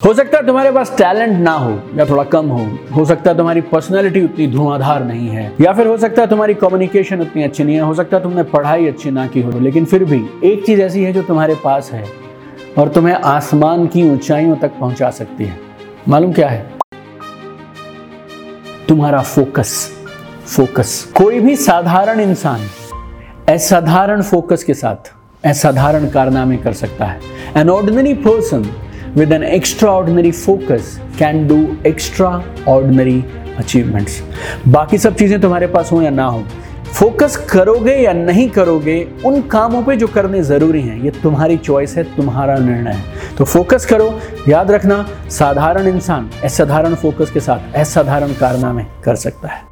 हो सकता है तुम्हारे पास टैलेंट ना हो या थोड़ा कम हो। हो सकता है तुम्हारी पर्सनैलिटी उतनी धुआंधार नहीं है, या फिर हो सकता है तुम्हारी कम्युनिकेशन उतनी अच्छी नहीं है। हो सकता है तुमने पढ़ाई अच्छी ना की हो, लेकिन फिर भी एक चीज़ ऐसी है जो तुम्हारे पास है और तुम्हें आसमान की ऊंचाइयों तक पहुँचा सकती है। मालूम क्या है? तुम्हारा फोकस फोकस कोई भी साधारण इंसान असाधारण फोकस के साथ, असाधारण कारनामे कर सकता है। An ordinary person with an extraordinary focus can do extraordinary achievements. बाकी सब चीज़ें तुम्हारे पास हो या ना हो फोकस करोगे या नहीं करोगे, उन कामों पे जो करने ज़रूरी हैं, ये तुम्हारी चॉइस है, तुम्हारा निर्णय है। तो फोकस करो, याद रखना, साधारण इंसान असाधारण फोकस के साथ असाधारण कारनामे कर सकता है।